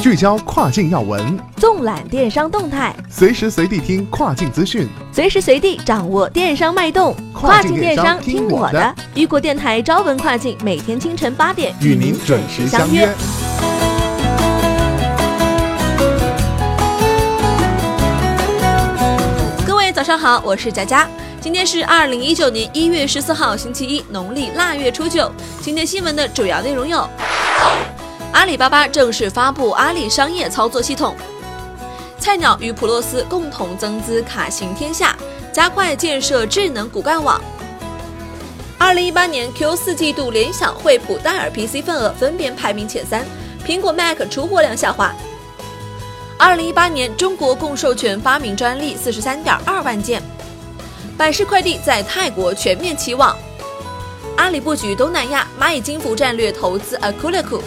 聚焦跨境要闻，纵览电商动态，随时随地听跨境资讯，随时随地掌握电商脉动。跨境电商听我的，雨果电台朝闻跨境，每天清晨八点与您准时相约。各位早上好，我是佳佳。今天是二零一九年一月十四号，星期一，农历腊月初九。今天新闻的主要内容有。阿里巴巴正式发布阿里商业操作系统，菜鸟与普洛斯共同增资卡行天下，加快建设智能骨干网。二零一八年 Q 四季度，联想、惠普、戴尔 PC 份额分别排名前三，苹果 Mac 出货量下滑。二零一八年，中国共授权发明专利四十三点二万件。百世快递在泰国全面起网。阿里布局东南亚，蚂蚁金服战略投资 Akuleku。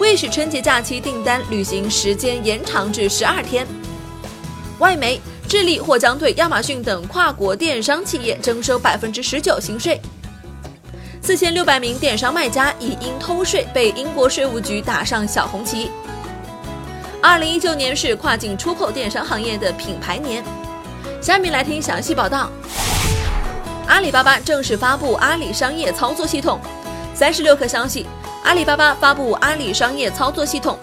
为使春节假期订单旅行时间延长至十二天。外媒，智利或将对亚马逊等跨国电商企业征收百分之十九新税。四千六百名电商卖家已因偷税被英国税务局打上小红旗。二零一九年是跨境出口电商行业的品牌年。下面来听详细报道。阿里巴巴正式发布阿里商业操作系统。三十六氪消息。阿里巴巴发布阿里商业操作系统，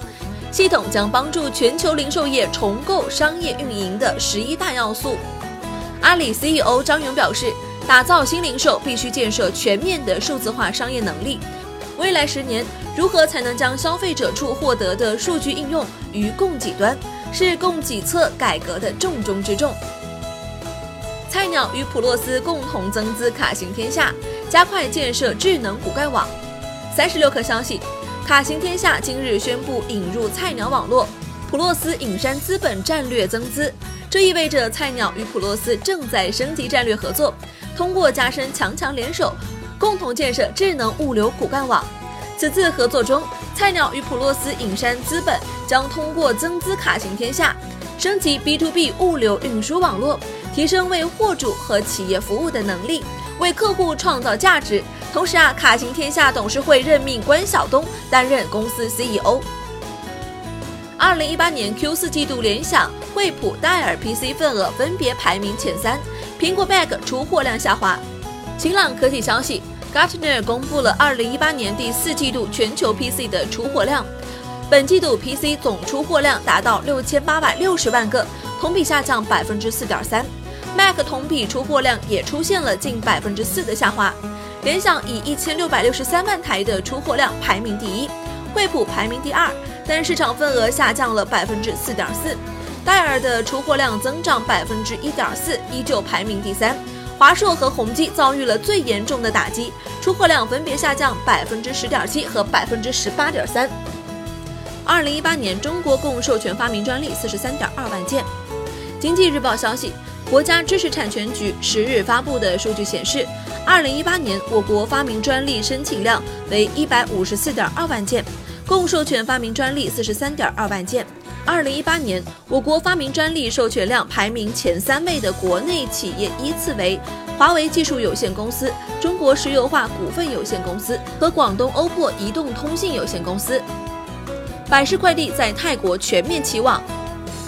系统将帮助全球零售业重构商业运营的十一大要素。阿里 CEO 张勇表示，打造新零售必须建设全面的数字化商业能力。未来十年，如何才能将消费者处获得的数据应用于供给端，是供给侧改革的重中之重。菜鸟与普洛斯共同增资卡行天下，加快建设智能骨干网。三十六氪消息，卡行天下今日宣布引入菜鸟网络，普洛斯隐山资本战略增资，这意味着菜鸟与普洛斯正在升级战略合作，通过加深强强联手，共同建设智能物流骨干网。此次合作中，菜鸟与普洛斯隐山资本将通过增资卡行天下，升级 B to B 物流运输网络，提升为货主和企业服务的能力，为客户创造价值。同时啊，卡行天下董事会任命关晓东担任公司 CEO。二零一八年 Q 四季度，联想、惠普、戴尔 PC 份额分别排名前三，苹果 Mac 出货量下滑。晴朗科技消息，Gartner 公布了二零一八年第四季度全球 PC 的出货量，本季度 PC 总出货量达到六千八百六十万个，同比下降百分之四点三，Mac 同比出货量也出现了近百分之四的下滑。联想以一千六百六十三万台的出货量排名第一，惠普排名第二，但市场份额下降了百分之四点四。戴尔的出货量增长百分之一点四，依旧排名第三。华硕和宏基遭遇了最严重的打击，出货量分别下降百分之十点七和百分之十八点三。二零一八年，中国共授权发明专利四十三点二万件。经济日报消息，国家知识产权局十日发布的数据显示。二零一八年，我国发明专利申请量为一百五十四点二万件，共授权发明专利四十三点二万件。二零一八年，我国发明专利授权量排名前三位的国内企业依次为华为技术有限公司、中国石油化股份有限公司和广东欧珀移动通信有限公司。百世快递在泰国全面起网。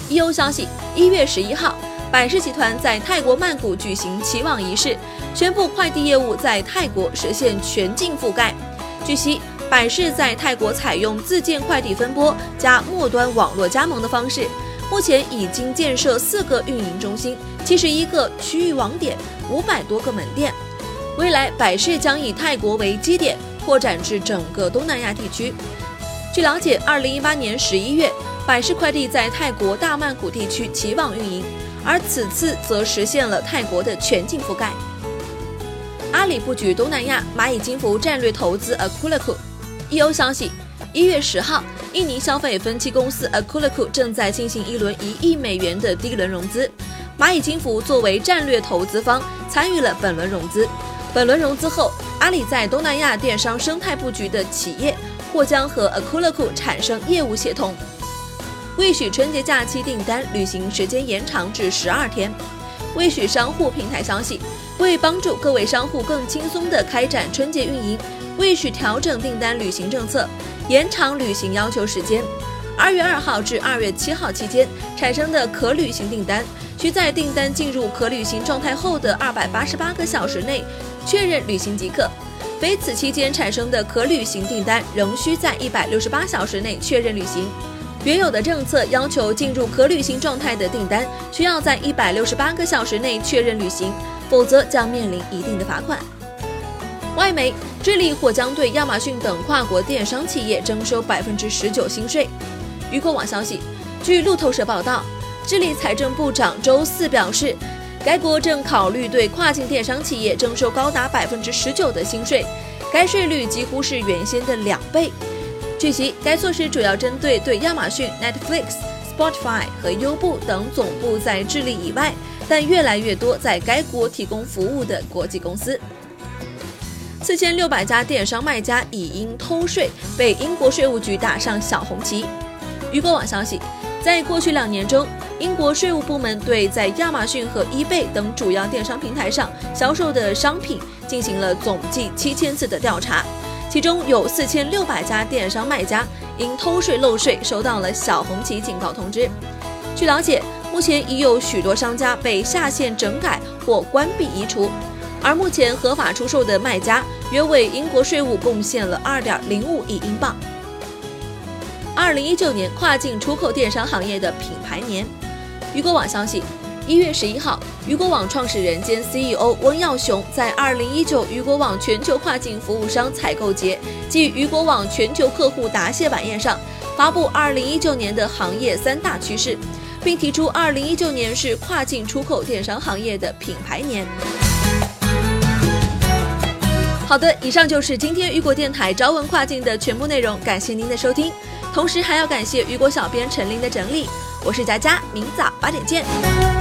一欧消息，一月十一号。百世集团在泰国曼谷举行起网仪式，宣布快递业务在泰国实现全境覆盖。据悉，百世在泰国采用自建快递分拨加末端网络加盟的方式，目前已经建设四个运营中心、七十一个区域网点、五百多个门店。未来，百世将以泰国为基点，扩展至整个东南亚地区。据了解，二零一八年十一月，百世快递在泰国大曼谷地区起网运营。而此次则实现了泰国的全境覆盖。阿里布局东南亚，蚂蚁金服战略投资 Akuleku。一欧消息，一月十号，印尼消费分期公司 Akuleku 正在进行一轮一亿美元的 D 轮融资，蚂蚁金服作为战略投资方参与了本轮融资。本轮融资后，阿里在东南亚电商生态布局的企业或将和 Akuleku 产生业务协同。为许春节假期订单旅行时间延长至十二天，为许商户平台消息，为帮助各位商户更轻松地开展春节运营，为许调整订单旅行政策，延长旅行要求时间。二月二号至二月七号期间产生的可履行订单，需在订单进入可履行状态后的二百八十八个小时内确认履行即可；非此期间产生的可履行订单，仍需在一百六十八小时内确认履行。原有的政策要求进入可履行状态的订单需要在一百六十八个小时内确认履行，否则将面临一定的罚款。外媒，智利或将对亚马逊等跨国电商企业征收百分之十九新税。雨果网消息，据路透社报道，智利财政部长周四表示，该国正考虑对跨境电商企业征收高达百分之十九的新税，该税率几乎是原先的两倍。据悉，该措施主要针对对亚马逊、Netflix、Spotify 和优步等总部在智利以外，但越来越多在该国提供服务的国际公司。四千六百家电商卖家已因偷税被英国税务局打上小红旗。雨果网消息，在过去两年中，英国税务部门对在亚马逊和 eBay 等主要电商平台上销售的商品进行了总计七千次的调查，其中有四千六百家电商卖家因偷税漏税收到了小红旗警告通知。据了解，目前已有许多商家被下线整改或关闭移除，而目前合法出售的卖家约为英国税务贡献了二点零五亿英镑。二零一九年跨境出口电商行业的品牌年，雨果网消息，一月十一号，雨果网创始人兼 CEO 温耀雄在二零一九雨果网全球跨境服务商采购节暨雨果网全球客户答谢晚宴上，发布二零一九年的行业三大趋势，并提出二零一九年是跨境出口电商行业的品牌年。好的，以上就是今天雨果电台朝闻跨境的全部内容，感谢您的收听。同时还要感谢雨果小编陈琳的整理，我是佳佳，明早八点见。